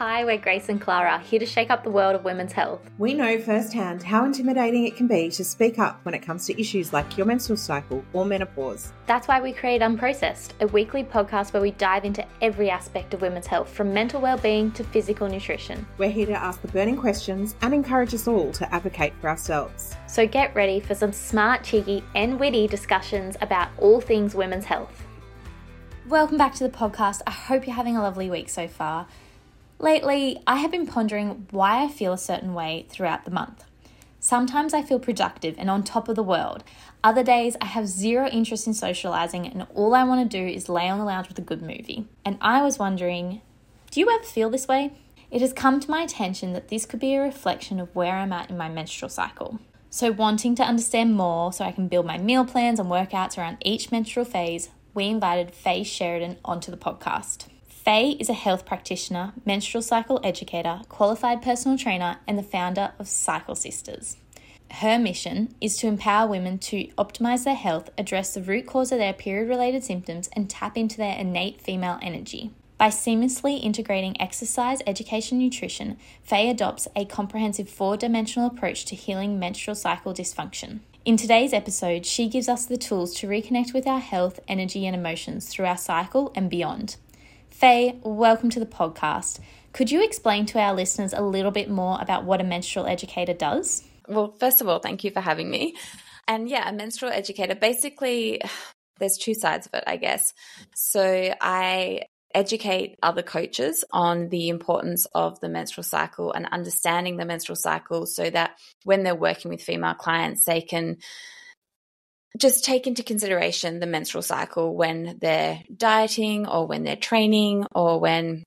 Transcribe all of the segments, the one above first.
Hi, we're Grace and Clara, here to shake up the world of women's health. We know firsthand how intimidating it can be to speak up when it comes to issues like your menstrual cycle or menopause. That's why we create Unprocessed, a weekly podcast where we dive into every aspect of women's health, from mental well-being to physical nutrition. We're here to ask the burning questions and encourage us all to advocate for ourselves. So get ready for some smart, cheeky, and witty discussions about all things women's health. Welcome back to the podcast. I hope you're having a lovely week so far. Lately, I have been pondering why I feel a certain way throughout the month. Sometimes I feel productive and on top of the world. Other days, I have zero interest in socializing and all I want to do is lay on the lounge with a good movie. And I was wondering do you ever feel this way? It has come to my attention that this could be a reflection of where I'm at in my menstrual cycle. So, wanting to understand more so I can build my meal plans and workouts around each menstrual phase, we invited Faye Sheridan onto the podcast. Faye is a health practitioner, menstrual cycle educator, qualified personal trainer, and the founder of Cycle Sisters. Her mission is to empower women to optimize their health, address the root cause of their period related symptoms, and tap into their innate female energy. By seamlessly integrating exercise, education, nutrition, Faye adopts a comprehensive four dimensional approach to healing menstrual cycle dysfunction. In today's episode, she gives us the tools to reconnect with our health, energy, and emotions through our cycle and beyond. Faye, welcome to the podcast. Could you explain to our listeners a little bit more about what a menstrual educator does? Well, first of all, thank you for having me. And yeah, a menstrual educator basically, there's two sides of it, I guess. So I educate other coaches on the importance of the menstrual cycle and understanding the menstrual cycle so that when they're working with female clients, they can just take into consideration the menstrual cycle when they're dieting or when they're training or when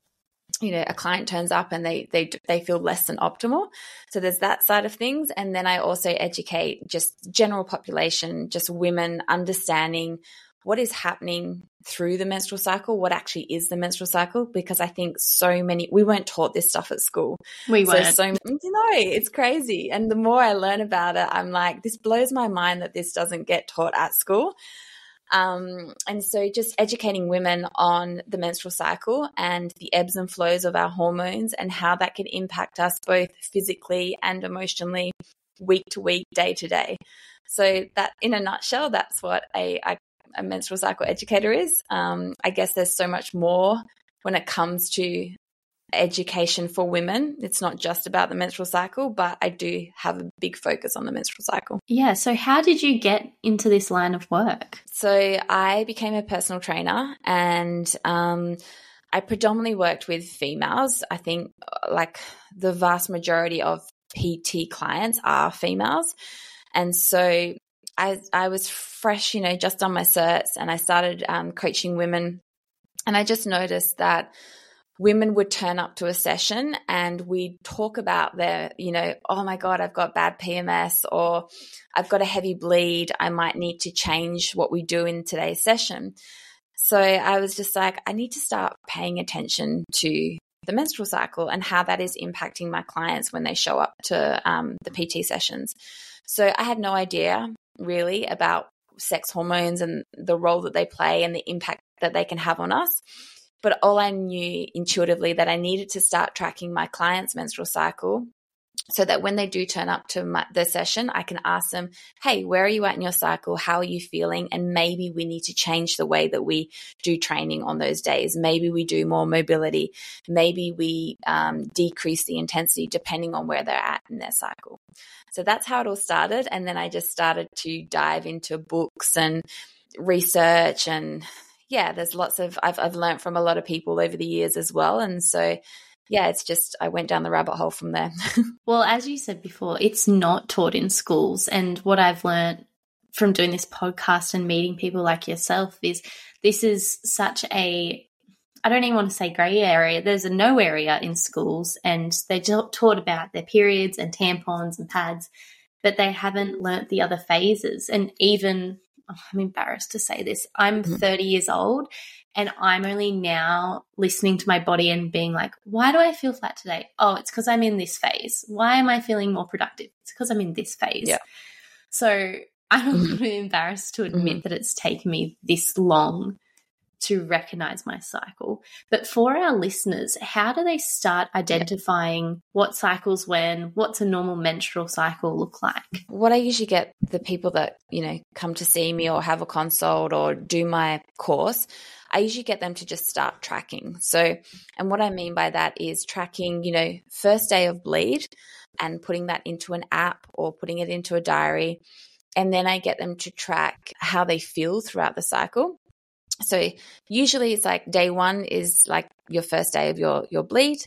you know a client turns up and they they they feel less than optimal. So there's that side of things. And then i also educate just general population just women understanding what is happening through the menstrual cycle, what actually is the menstrual cycle, because I think so many, we weren't taught this stuff at school. We weren't. So, so you know, it's crazy. And the more I learn about it, I'm like, this blows my mind that this doesn't get taught at school. Um, and so just educating women on the menstrual cycle and the ebbs and flows of our hormones and how that can impact us both physically and emotionally week to week, day to day. So that in a nutshell, that's what a, a a menstrual cycle educator is. Um, I guess there's so much more when it comes to education for women. It's not just about the menstrual cycle, but I do have a big focus on the menstrual cycle. Yeah. So, how did you get into this line of work? So, I became a personal trainer and um, I predominantly worked with females. I think like the vast majority of PT clients are females. And so I, I was fresh, you know, just on my certs and I started um, coaching women. And I just noticed that women would turn up to a session and we'd talk about their, you know, oh my God, I've got bad PMS or I've got a heavy bleed. I might need to change what we do in today's session. So I was just like, I need to start paying attention to the menstrual cycle and how that is impacting my clients when they show up to um, the PT sessions. So I had no idea really about sex hormones and the role that they play and the impact that they can have on us. But all I knew intuitively that I needed to start tracking my client's menstrual cycle so that when they do turn up to my, the session, I can ask them, Hey, where are you at in your cycle? How are you feeling? And maybe we need to change the way that we do training on those days. Maybe we do more mobility. Maybe we um, decrease the intensity depending on where they're at in their cycle. So that's how it all started. And then I just started to dive into books and research and yeah, there's lots of I've I've learned from a lot of people over the years as well. And so yeah, it's just I went down the rabbit hole from there. well, as you said before, it's not taught in schools. And what I've learned from doing this podcast and meeting people like yourself is this is such a I don't even want to say grey area. There's a no area in schools, and they're taught about their periods and tampons and pads, but they haven't learnt the other phases. And even, oh, I'm embarrassed to say this, I'm mm-hmm. 30 years old, and I'm only now listening to my body and being like, why do I feel flat today? Oh, it's because I'm in this phase. Why am I feeling more productive? It's because I'm in this phase. Yeah. So I'm a mm-hmm. little embarrassed to admit mm-hmm. that it's taken me this long to recognize my cycle. But for our listeners, how do they start identifying what cycles when? What's a normal menstrual cycle look like? What I usually get the people that, you know, come to see me or have a consult or do my course, I usually get them to just start tracking. So, and what I mean by that is tracking, you know, first day of bleed and putting that into an app or putting it into a diary. And then I get them to track how they feel throughout the cycle. So usually it's like day one is like your first day of your your bleed,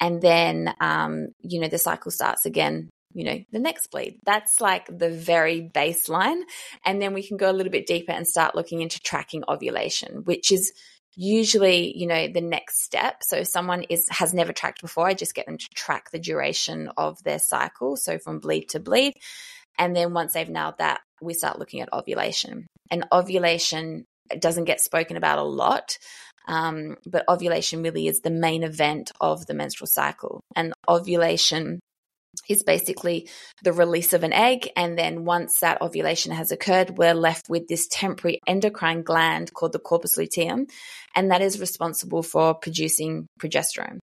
and then um, you know the cycle starts again. You know the next bleed. That's like the very baseline, and then we can go a little bit deeper and start looking into tracking ovulation, which is usually you know the next step. So if someone is has never tracked before i just get them to track the duration of their cycle. So from bleed to bleed. And then once they've nailed that we start looking at ovulation. And ovulation doesn't get spoken about a lot. Um, but ovulation really is the main event of the menstrual cycle. And ovulation is basically the release of an egg. And then once that ovulation has occurred, we're left with this temporary endocrine gland called the corpus luteum. And that is responsible for producing progesterone.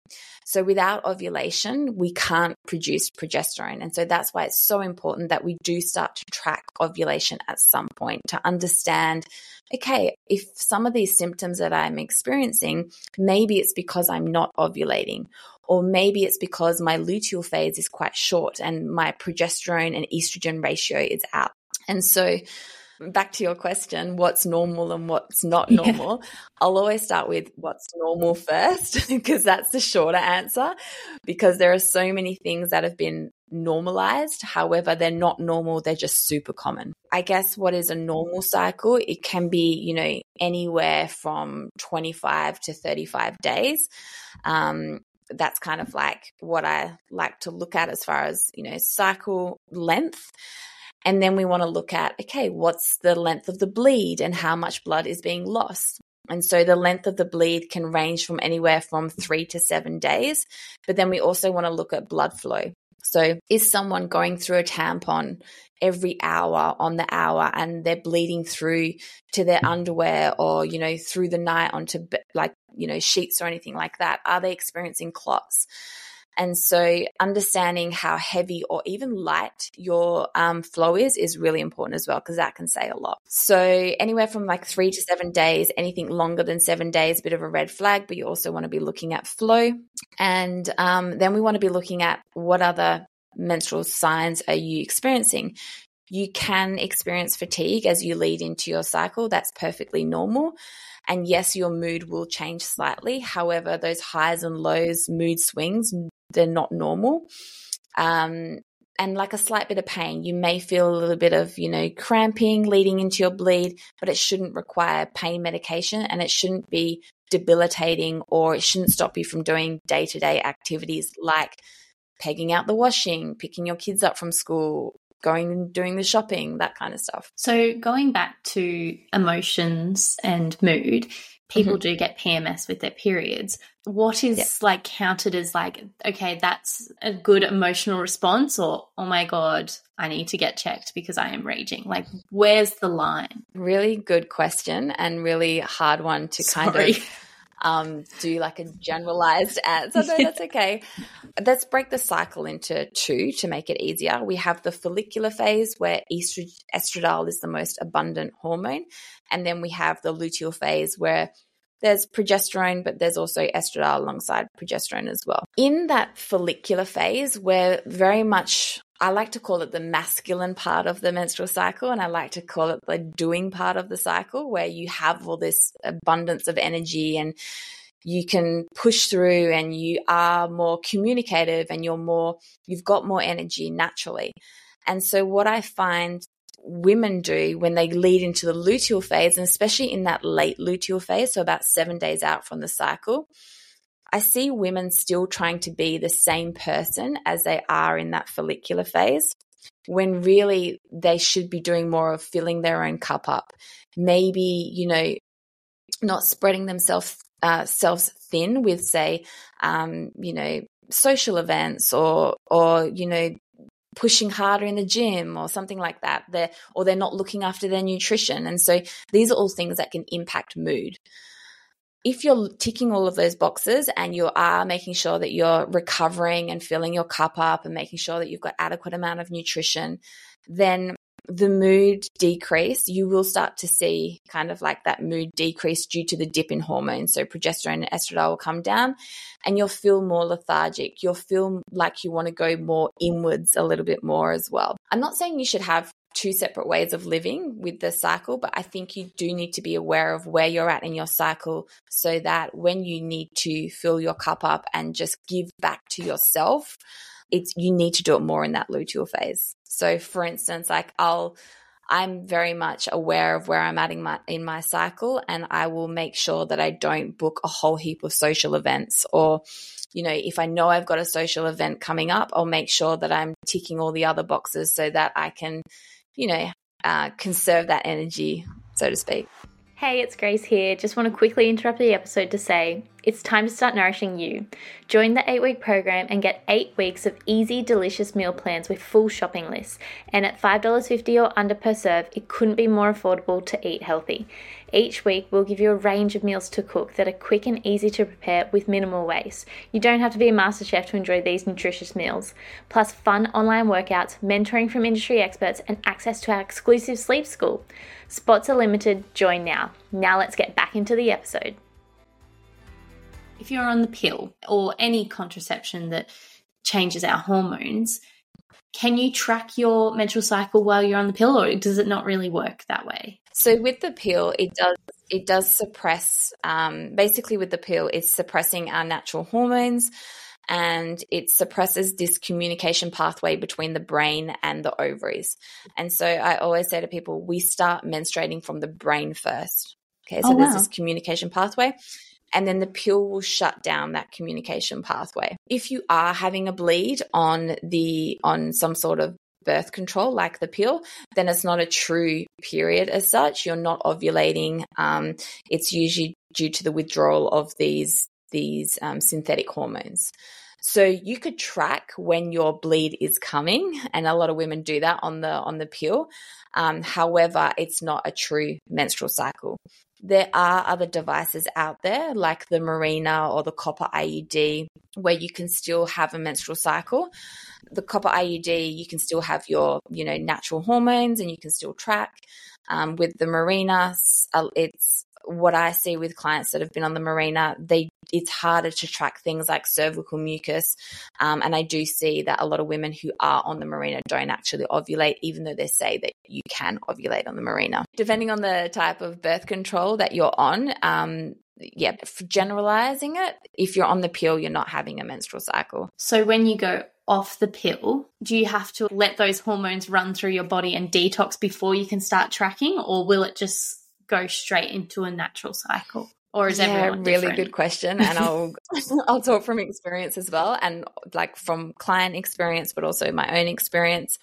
So without ovulation, we can't produce progesterone. And so that's why it's so important that we do start to track ovulation at some point to understand okay, if some of these symptoms that I'm experiencing, maybe it's because I'm not ovulating, or maybe it's because my luteal phase is quite short and my progesterone and estrogen ratio is out. And so, back to your question, what's normal and what's not normal? Yeah. I'll always start with what's normal first, because that's the shorter answer, because there are so many things that have been normalized. However, they're not normal, they're just super common. I guess what is a normal cycle? It can be, you know, anywhere from 25 to 35 days. Um, that's kind of like what I like to look at as far as, you know, cycle length. And then we want to look at, okay, what's the length of the bleed and how much blood is being lost? And so the length of the bleed can range from anywhere from three to seven days. But then we also want to look at blood flow. So, is someone going through a tampon every hour on the hour and they're bleeding through to their underwear or, you know, through the night onto like, you know, sheets or anything like that? Are they experiencing clots? And so, understanding how heavy or even light your um, flow is is really important as well because that can say a lot. So, anywhere from like three to seven days, anything longer than seven days, a bit of a red flag, but you also want to be looking at flow. And um, then we want to be looking at what other menstrual signs are you experiencing. You can experience fatigue as you lead into your cycle. That's perfectly normal. And yes, your mood will change slightly. However, those highs and lows, mood swings, they're not normal. Um, and like a slight bit of pain. You may feel a little bit of, you know, cramping leading into your bleed, but it shouldn't require pain medication and it shouldn't be debilitating or it shouldn't stop you from doing day to day activities like pegging out the washing, picking your kids up from school, going and doing the shopping, that kind of stuff. So, going back to emotions and mood, people mm-hmm. do get PMS with their periods. What is like counted as like, okay, that's a good emotional response, or oh my God, I need to get checked because I am raging? Like, where's the line? Really good question and really hard one to Sorry. kind of um, do like a generalized answer. No, that's okay. Let's break the cycle into two to make it easier. We have the follicular phase where estradiol is the most abundant hormone. And then we have the luteal phase where there's progesterone, but there's also estradiol alongside progesterone as well. In that follicular phase, we're very much I like to call it the masculine part of the menstrual cycle, and I like to call it the doing part of the cycle, where you have all this abundance of energy and you can push through and you are more communicative and you're more, you've got more energy naturally. And so, what I find women do when they lead into the luteal phase, and especially in that late luteal phase, so about seven days out from the cycle, I see women still trying to be the same person as they are in that follicular phase when really they should be doing more of filling their own cup up. Maybe, you know, not spreading themselves uh, selves thin with, say, um, you know, social events or or you know pushing harder in the gym or something like that. They're or they're not looking after their nutrition. And so these are all things that can impact mood if you're ticking all of those boxes and you are making sure that you're recovering and filling your cup up and making sure that you've got adequate amount of nutrition, then the mood decrease, you will start to see kind of like that mood decrease due to the dip in hormones. So progesterone and estradiol will come down and you'll feel more lethargic. You'll feel like you want to go more inwards a little bit more as well. I'm not saying you should have two separate ways of living with the cycle, but I think you do need to be aware of where you're at in your cycle so that when you need to fill your cup up and just give back to yourself, it's you need to do it more in that luteal phase. So for instance, like I'll I'm very much aware of where I'm at in my in my cycle and I will make sure that I don't book a whole heap of social events or you know, if I know I've got a social event coming up, I'll make sure that I'm ticking all the other boxes so that I can, you know, uh, conserve that energy, so to speak. Hey, it's Grace here. Just want to quickly interrupt the episode to say it's time to start nourishing you. Join the 8 week program and get 8 weeks of easy, delicious meal plans with full shopping lists. And at $5.50 or under per serve, it couldn't be more affordable to eat healthy. Each week, we'll give you a range of meals to cook that are quick and easy to prepare with minimal waste. You don't have to be a master chef to enjoy these nutritious meals. Plus, fun online workouts, mentoring from industry experts, and access to our exclusive sleep school. Spots are limited, join now. Now, let's get back into the episode. If you're on the pill or any contraception that changes our hormones, can you track your menstrual cycle while you're on the pill or does it not really work that way? So with the pill, it does it does suppress. Um, basically, with the pill, it's suppressing our natural hormones, and it suppresses this communication pathway between the brain and the ovaries. And so I always say to people, we start menstruating from the brain first. Okay, so oh, there's this communication pathway and then the pill will shut down that communication pathway. If you are having a bleed on the on some sort of birth control like the pill, then it's not a true period as such. You're not ovulating. Um, it's usually due to the withdrawal of these these um, synthetic hormones. So you could track when your bleed is coming, and a lot of women do that on the on the pill. Um, however, it's not a true menstrual cycle. There are other devices out there like the Mirena or the copper IUD where you can still have a menstrual cycle. The copper IUD, you can still have your, you know, natural hormones and you can still track. Um, with the Mirena, uh, it's what I see with clients that have been on the Mirena. they it's harder to track things like cervical mucus, um, and I do see that a lot of women who are on the Mirena don't actually ovulate, even though they say that you can ovulate on the Mirena. Depending on the type of birth control that you're on, um, yeah, generalizing it, if you're on the pill, you're not having a menstrual cycle. So when you go off the pill, do you have to let those hormones run through your body and detox before you can start tracking, or will it just go straight into a natural cycle? Or is yeah, everyone really different? good question, and I'll I'll talk from experience as well, and like from client experience, but also my own experience.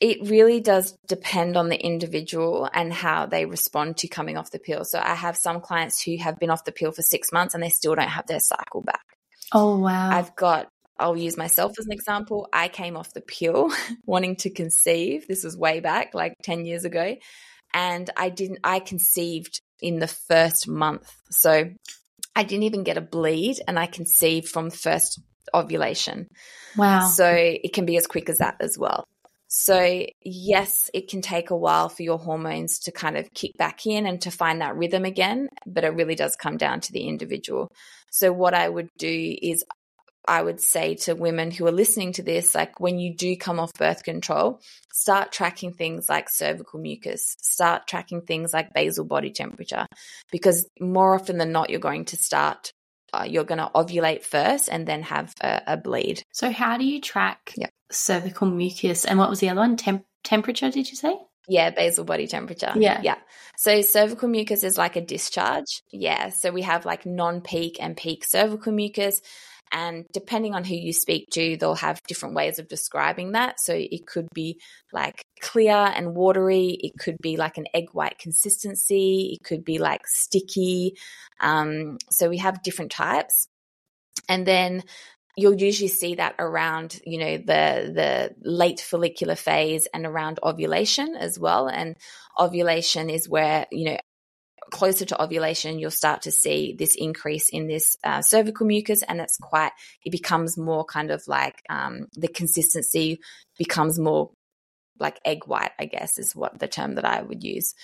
It really does depend on the individual and how they respond to coming off the pill. So I have some clients who have been off the pill for six months and they still don't have their cycle back. Oh wow! I've got I'll use myself as an example. I came off the pill wanting to conceive. This was way back, like 10 years ago and I didn't, I conceived in the first month. So I didn't even get a bleed and I conceived from first ovulation. Wow. So it can be as quick as that as well. So, yes, it can take a while for your hormones to kind of kick back in and to find that rhythm again, but it really does come down to the individual. So, what I would do is I would say to women who are listening to this, like when you do come off birth control, start tracking things like cervical mucus, start tracking things like basal body temperature, because more often than not, you're going to start, uh, you're going to ovulate first and then have a, a bleed. So, how do you track yep. cervical mucus? And what was the other one? Temp- temperature, did you say? Yeah, basal body temperature. Yeah. Yeah. So cervical mucus is like a discharge. Yeah. So we have like non peak and peak cervical mucus. And depending on who you speak to, they'll have different ways of describing that. So it could be like clear and watery. It could be like an egg white consistency. It could be like sticky. Um, so we have different types. And then you'll usually see that around you know the the late follicular phase and around ovulation as well and ovulation is where you know closer to ovulation, you'll start to see this increase in this uh, cervical mucus, and it's quite, it becomes more kind of like um, the consistency becomes more like egg white, I guess is what the term that I would use.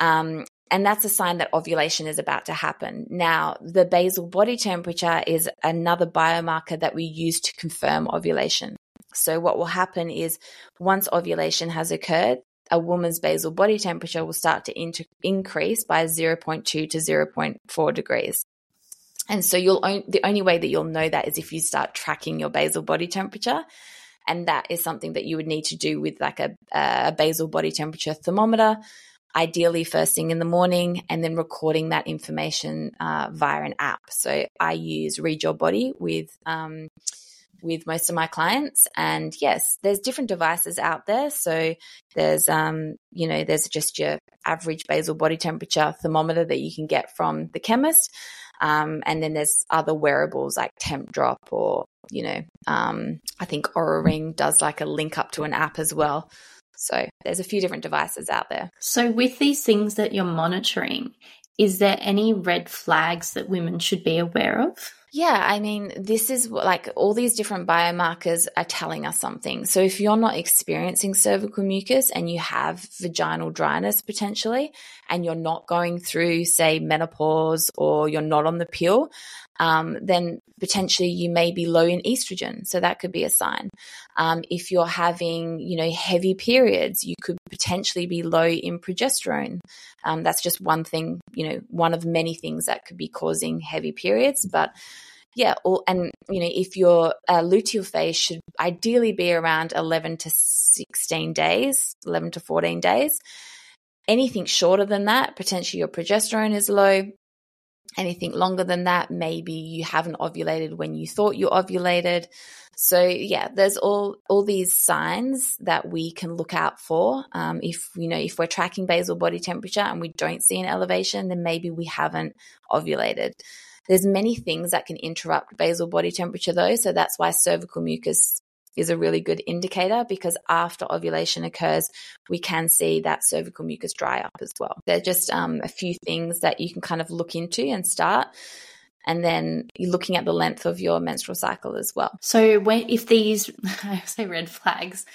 Um, and that's a sign that ovulation is about to happen. Now, the basal body temperature is another biomarker that we use to confirm ovulation. So, what will happen is once ovulation has occurred, a woman's basal body temperature will start to inter- increase by 0.2 to 0.4 degrees. And so you'll on- the only way that you'll know that is if you start tracking your basal body temperature. And that is something that you would need to do with like a, a basal body temperature thermometer, ideally first thing in the morning, and then recording that information uh, via an app. So I use Read Your Body with um, with most of my clients. And yes, there's different devices out there. So there's, um, you know, there's just your average basal body temperature thermometer that you can get from the chemist. Um, and then there's other wearables like Tempdrop or, you know, um, I think Oura Ring does like a link up to an app as well. So there's a few different devices out there. So with these things that you're monitoring, is there any red flags that women should be aware of? Yeah, I mean, this is like all these different biomarkers are telling us something. So if you're not experiencing cervical mucus and you have vaginal dryness potentially, and you're not going through, say, menopause or you're not on the pill, um, then potentially you may be low in estrogen. So that could be a sign. Um, if you're having, you know, heavy periods, you could potentially be low in progesterone. Um, that's just one thing, you know, one of many things that could be causing heavy periods. But yeah, and you know, if your uh, luteal phase should ideally be around 11 to 16 days, 11 to 14 days. Anything shorter than that, potentially your progesterone is low. Anything longer than that, maybe you haven't ovulated when you thought you ovulated. So yeah, there's all all these signs that we can look out for. Um, if you know if we're tracking basal body temperature and we don't see an elevation, then maybe we haven't ovulated. There's many things that can interrupt basal body temperature though, so that's why cervical mucus is a really good indicator because after ovulation occurs, we can see that cervical mucus dry up as well. They're just um, a few things that you can kind of look into and start. And then you're looking at the length of your menstrual cycle as well. So, when, if these, I say red flags,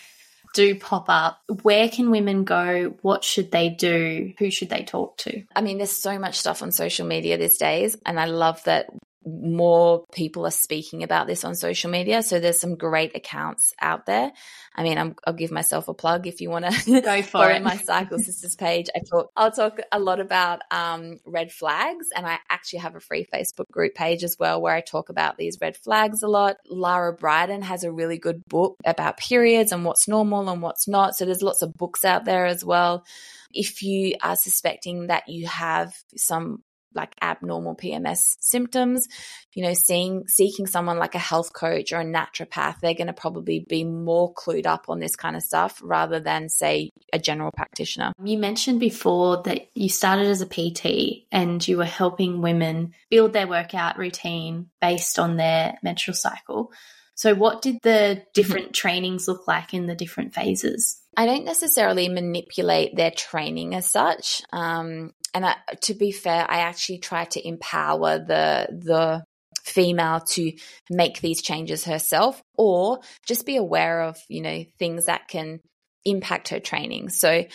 do pop up, where can women go? What should they do? Who should they talk to? I mean, there's so much stuff on social media these days, and I love that more people are speaking about this on social media. So there's some great accounts out there. I mean, i will give myself a plug if you want to go for it. my Cycle Sisters page. I talk, I'll talk a lot about um, red flags, and I actually have a free Facebook group page as well where I talk about these red flags a lot. Lara Briden has a really good book about periods and what's normal and what's not. So there's lots of books out there as well. If you are suspecting that you have some like abnormal PMS symptoms, you know, seeing seeking someone like a health coach or a naturopath, they're going to probably be more clued up on this kind of stuff rather than say a general practitioner. You mentioned before that you started as a PT and you were helping women build their workout routine based on their menstrual cycle. So what did the mm-hmm. different trainings look like in the different phases? I don't necessarily manipulate their training as such. Um, and I, to be fair, I actually try to empower the the female to make these changes herself, or just be aware of you know things that can impact her training. So,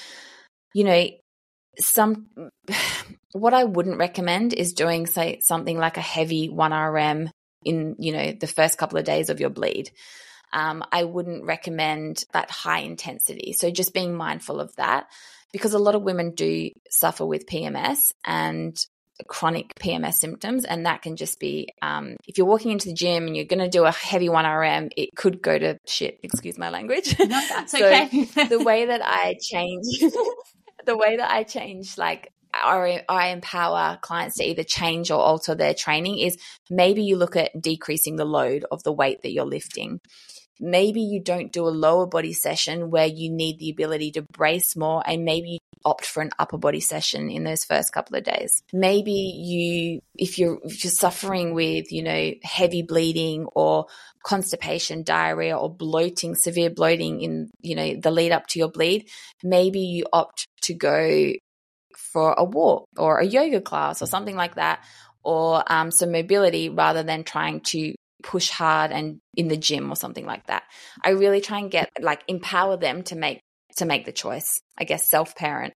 you know, some what I wouldn't recommend is doing say something like a heavy one RM in you know the first couple of days of your bleed. Um, I wouldn't recommend that high intensity. So just being mindful of that because a lot of women do suffer with PMS and chronic PMS symptoms, and that can just be um, if you're walking into the gym and you're going to do a heavy one RM, it could go to shit. Excuse my language. No, that's so okay. the way that I change, the way that I change, like I, I empower clients to either change or alter their training is maybe you look at decreasing the load of the weight that you're lifting maybe you don't do a lower body session where you need the ability to brace more and maybe you opt for an upper body session in those first couple of days. Maybe you if you're if you're suffering with you know heavy bleeding or constipation diarrhea or bloating severe bloating in you know the lead up to your bleed maybe you opt to go for a walk or a yoga class or something like that, or um, some mobility rather than trying to push hard and in the gym or something like that. I really try and get like empower them to make to make the choice. I guess self parent.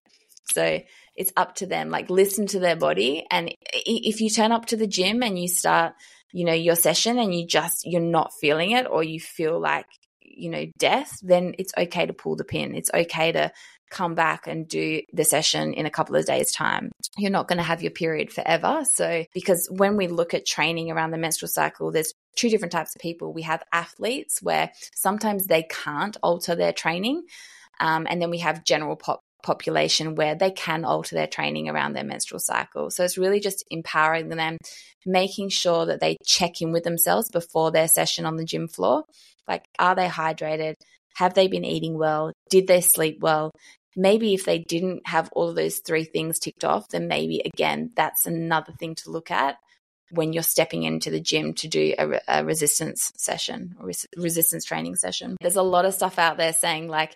So it's up to them. Like listen to their body, and if you turn up to the gym and you start, you know, your session and you just you're not feeling it, or you feel like you know death, then it's okay to pull the pin. It's okay to come back and do the session in a couple of days time you're not going to have your period forever so because when we look at training around the menstrual cycle there's two different types of people we have athletes where sometimes they can't alter their training um, and then we have general pop population where they can alter their training around their menstrual cycle. So it's really just empowering them, making sure that they check in with themselves before their session on the gym floor. Like, are they hydrated? Have they been eating well? Did they sleep well? Maybe if they didn't have all of those three things ticked off, then maybe again, that's another thing to look at when you're stepping into the gym to do a, a resistance session or res- resistance training session. There's a lot of stuff out there saying, like,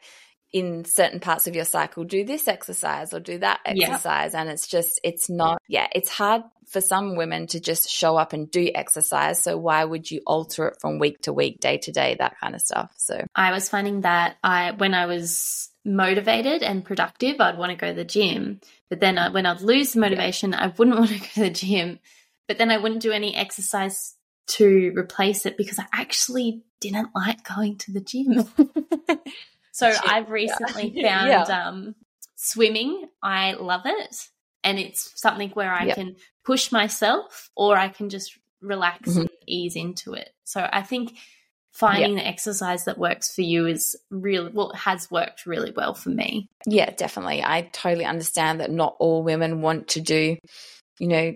in certain parts of your cycle do this exercise or do that exercise yeah. and it's just it's not yeah it's hard for some women to just show up and do exercise so why would you alter it from week to week day to day that kind of stuff so i was finding that i when i was motivated and productive i'd want to go to the gym but then I, when i'd lose the motivation yeah. i wouldn't want to go to the gym but then i wouldn't do any exercise to replace it because i actually didn't like going to the gym So I've recently yeah. found yeah. Um, swimming. I love it. And it's something where I can push myself or I can just relax mm-hmm. and ease into it. So I think finding the exercise that works for you is really well has worked really well for me. Yeah, definitely. I totally understand that not all women want to do, you know,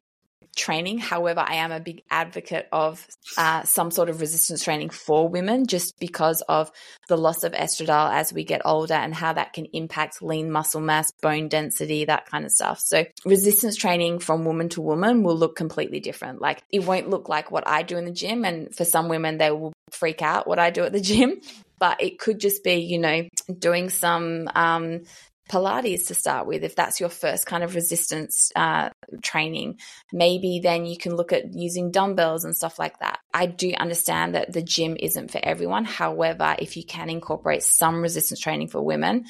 training. However, I am a big advocate of uh, some sort of resistance training for women just because of the loss of estradiol as we get older and how that can impact lean muscle mass, bone density, that kind of stuff. So, resistance training from woman to woman will look completely different. Like, it won't look like what I do in the gym. And for some women, they will freak out what I do at the gym but it could just be, you know, doing some um, Pilates to start with, if that's your first kind of resistance uh, training. Maybe then you can look at using dumbbells and stuff like that. I do understand that the gym isn't for everyone. However, if you can incorporate some resistance training for women,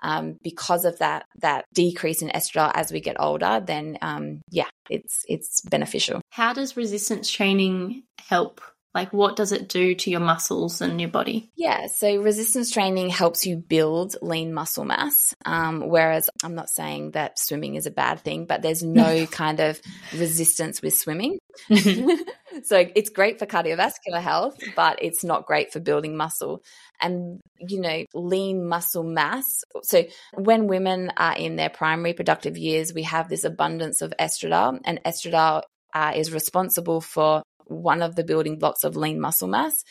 um, because of that that decrease in estradiol as we get older, then um, yeah, it's it's beneficial. How does resistance training help like, what does it do to your muscles and your body? Yeah, so resistance training helps you build lean muscle mass. Um, whereas I'm not saying that swimming is a bad thing, but there's no kind of resistance with swimming. so it's great for cardiovascular health, but it's not great for building muscle. And, you know, lean muscle mass. So when women are in their primary productive years, we have this abundance of estradiol, and estradiol uh, is responsible for one of the building blocks of lean muscle mass.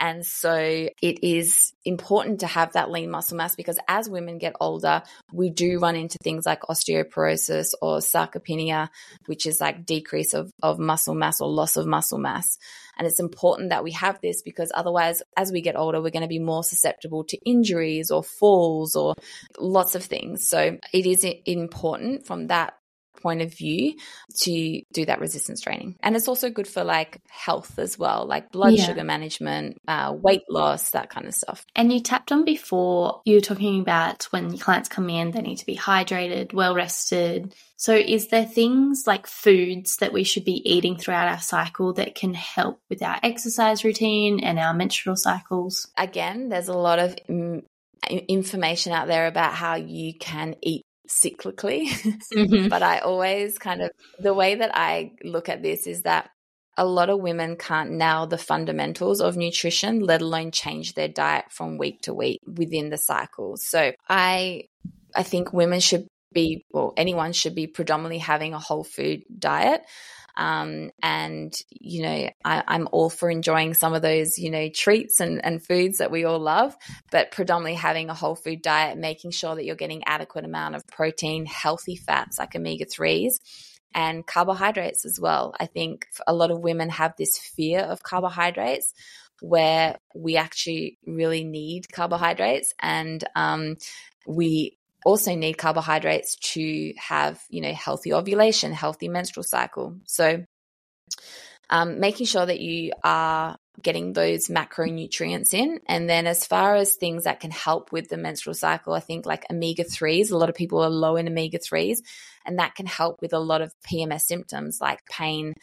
And so it is important to have that lean muscle mass because as women get older, we do run into things like osteoporosis or sarcopenia, which is like decrease of, of muscle mass or loss of muscle mass. And it's important that we have this because otherwise, as we get older, we're going to be more susceptible to injuries or falls or lots of things. So it is important from that point of view to do that resistance training. And it's also good for like health as well, like blood yeah. sugar management, uh, weight loss, that kind of stuff. And you tapped on before, you were talking about when clients come in, they need to be hydrated, well rested. So, is there things like foods that we should be eating throughout our cycle that can help with our exercise routine and our menstrual cycles? Again, there's a lot of mm, information out there about how you can eat cyclically. Mm-hmm. but I always kind of, the way that I look at this is that a lot of women can't nail the fundamentals of nutrition, let alone change their diet from week to week within the cycle. So I, I think women should be, or anyone should be predominantly having a whole food diet. Um, and, you know, I, am all for enjoying some of those, you know, treats and, and foods that we all love, but predominantly having a whole food diet, making sure that you're getting adequate amount of protein, healthy fats like omega 3s and carbohydrates as well. I think a lot of women have this fear of carbohydrates where we actually really need carbohydrates and um, we also need carbohydrates to have, you know, healthy ovulation, healthy menstrual cycle. So, um, making sure that you are getting those macronutrients in. And then, as far as things that can help with the menstrual cycle, I think like omega 3s, a lot of people are low in omega 3s, and that can help with a lot of PMS symptoms like pain,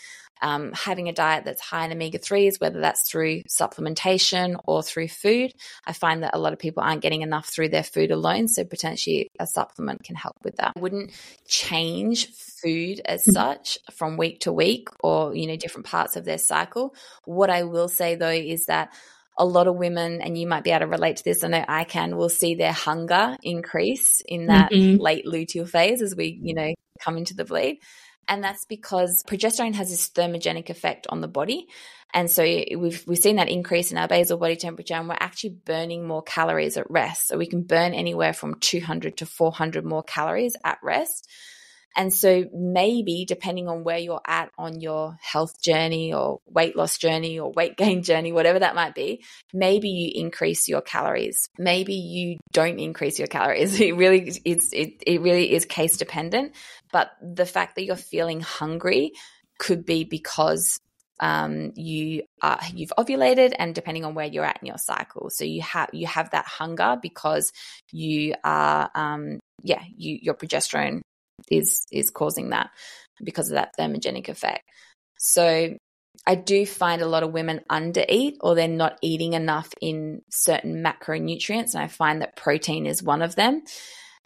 um, having a diet that's high in omega 3s, whether that's through supplementation or through food. I find that a lot of people aren't getting enough through their food alone. So potentially a supplement can help with that. I wouldn't change food as mm-hmm. such from week to week or, you know, different parts of their cycle. What I will say though is that a lot of women, and you might be able to relate to this, I know I can, will see their hunger increase in that mm-hmm. late luteal phase as we, you know, come into the bleed. And that's because progesterone has this thermogenic effect on the body. And so we've, we've seen that increase in our basal body temperature and we're actually burning more calories at rest. So we can burn anywhere from 200 to 400 more calories at rest. And so maybe depending on where you're at on your health journey or weight loss journey or weight gain journey, whatever that might be, maybe you increase your calories. Maybe you don't increase your calories. It really is, it, it really is case dependent. But the fact that you're feeling hungry could be because um, you are you've ovulated and depending on where you're at in your cycle so you have you have that hunger because you are um, yeah you your progesterone is is causing that because of that thermogenic effect. So I do find a lot of women undereat or they're not eating enough in certain macronutrients. And I find that protein is one of them.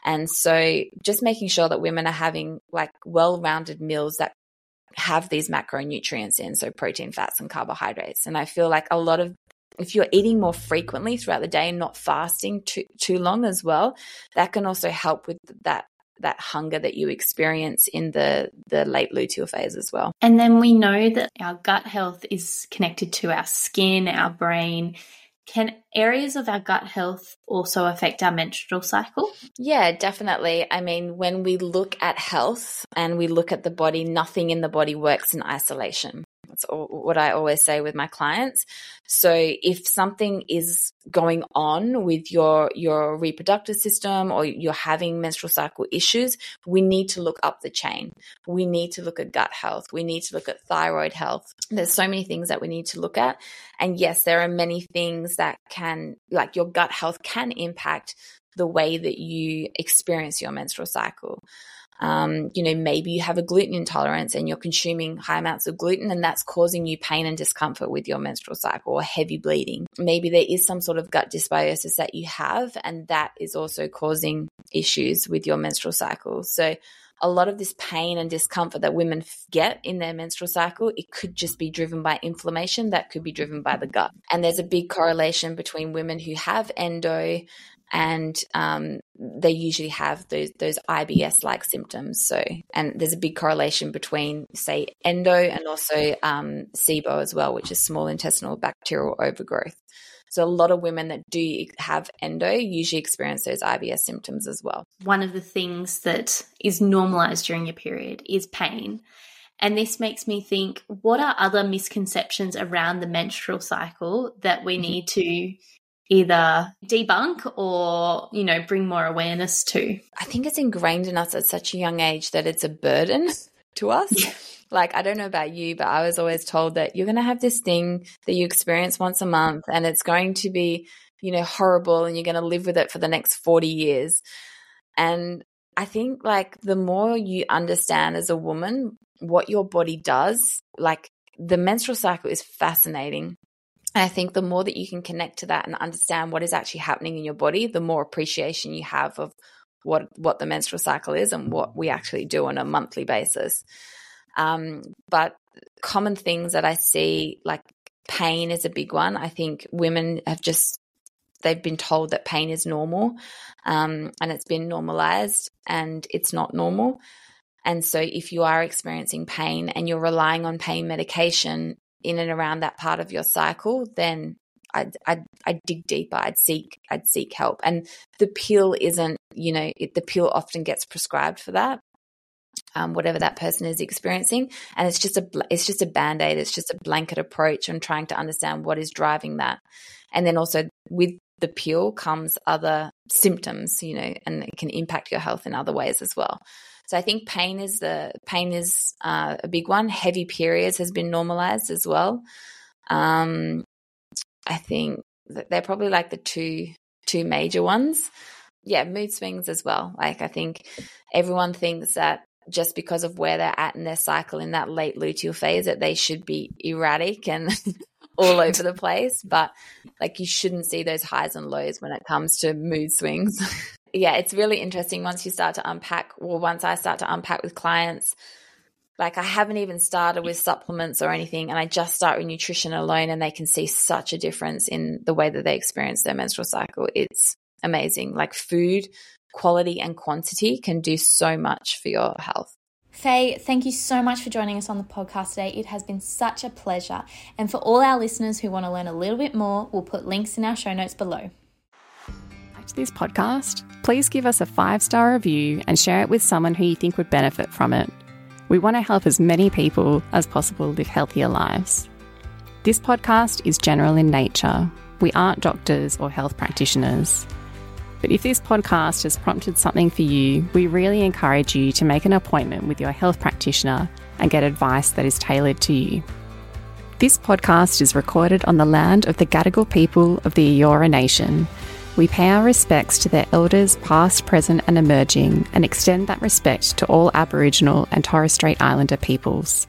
And so just making sure that women are having like well rounded meals that have these macronutrients in, so protein, fats, and carbohydrates. And I feel like a lot of if you're eating more frequently throughout the day and not fasting too too long as well, that can also help with that that hunger that you experience in the the late luteal phase as well. And then we know that our gut health is connected to our skin, our brain. Can areas of our gut health also affect our menstrual cycle? Yeah, definitely. I mean, when we look at health and we look at the body, nothing in the body works in isolation. That's what I always say with my clients. So if something is going on with your your reproductive system or you're having menstrual cycle issues, we need to look up the chain. We need to look at gut health. We need to look at thyroid health. There's so many things that we need to look at. And yes, there are many things that can like your gut health can impact the way that you experience your menstrual cycle. Um, you know, maybe you have a gluten intolerance and you're consuming high amounts of gluten and that's causing you pain and discomfort with your menstrual cycle or heavy bleeding. Maybe there is some sort of gut dysbiosis that you have and that is also causing issues with your menstrual cycle. So, a lot of this pain and discomfort that women get in their menstrual cycle, it could just be driven by inflammation that could be driven by the gut. And there's a big correlation between women who have endo and um, they usually have those those IBS like symptoms. So, and there's a big correlation between, say, endo and also um, SIBO as well, which is small intestinal bacterial overgrowth. So, a lot of women that do have endo usually experience those IBS symptoms as well. One of the things that is normalized during your period is pain. And this makes me think what are other misconceptions around the menstrual cycle that we mm-hmm. need to either debunk or, you know, bring more awareness to? I think it's ingrained in us at such a young age that it's a burden to us. Yeah. Like, I don't know about you, but I was always told that you're going to have this thing that you experience once a month and it's going to be, you know, horrible and you're going to live with it for the next 40 years. And I think, like, the more you understand as a woman what your body does, like, the menstrual cycle is fascinating. I think the more that you can connect to that and understand what is actually happening in your body, the more appreciation you have of what what the menstrual cycle is and what we actually do on a monthly basis. Um, but common things that I see, like pain, is a big one. I think women have just they've been told that pain is normal, um, and it's been normalized, and it's not normal. And so, if you are experiencing pain and you're relying on pain medication, in and around that part of your cycle, then I'd, I'd, I'd, dig deeper. I'd seek, I'd seek help. And the pill isn't, you know, it, the pill often gets prescribed for that, um, whatever that person is experiencing. And it's just a, it's just a band aid. It's just a blanket approach on trying to understand what is driving that. And then also with the pill comes other symptoms, you know, and it can impact your health in other ways as well. So I think pain is the pain is uh, a big one. Heavy periods has been normalized as well. Um, I think they're probably like the two two major ones. Yeah, mood swings as well. Like I think everyone thinks that just because of where they're at in their cycle in that late luteal phase that they should be erratic and all over the place. But like you shouldn't see those highs and lows when it comes to mood swings. yeah, it's really interesting once you start to unpack, or once I start to unpack with clients. Like I haven't even started with supplements or anything, and I just start with nutrition alone, and they can see such a difference in the way that they experience their menstrual cycle. It's amazing. Like food quality and quantity can do so much for your health. Faye, thank you so much for joining us on the podcast today. It has been such a pleasure. And for all our listeners who want to learn a little bit more, we'll put links in our show notes below. To this podcast, please give us a five star review and share it with someone who you think would benefit from it. We want to help as many people as possible live healthier lives. This podcast is general in nature. We aren't doctors or health practitioners. But if this podcast has prompted something for you, we really encourage you to make an appointment with your health practitioner and get advice that is tailored to you. This podcast is recorded on the land of the Gadigal people of the Eora Nation. We pay our respects to their elders, past, present, and emerging, and extend that respect to all Aboriginal and Torres Strait Islander peoples.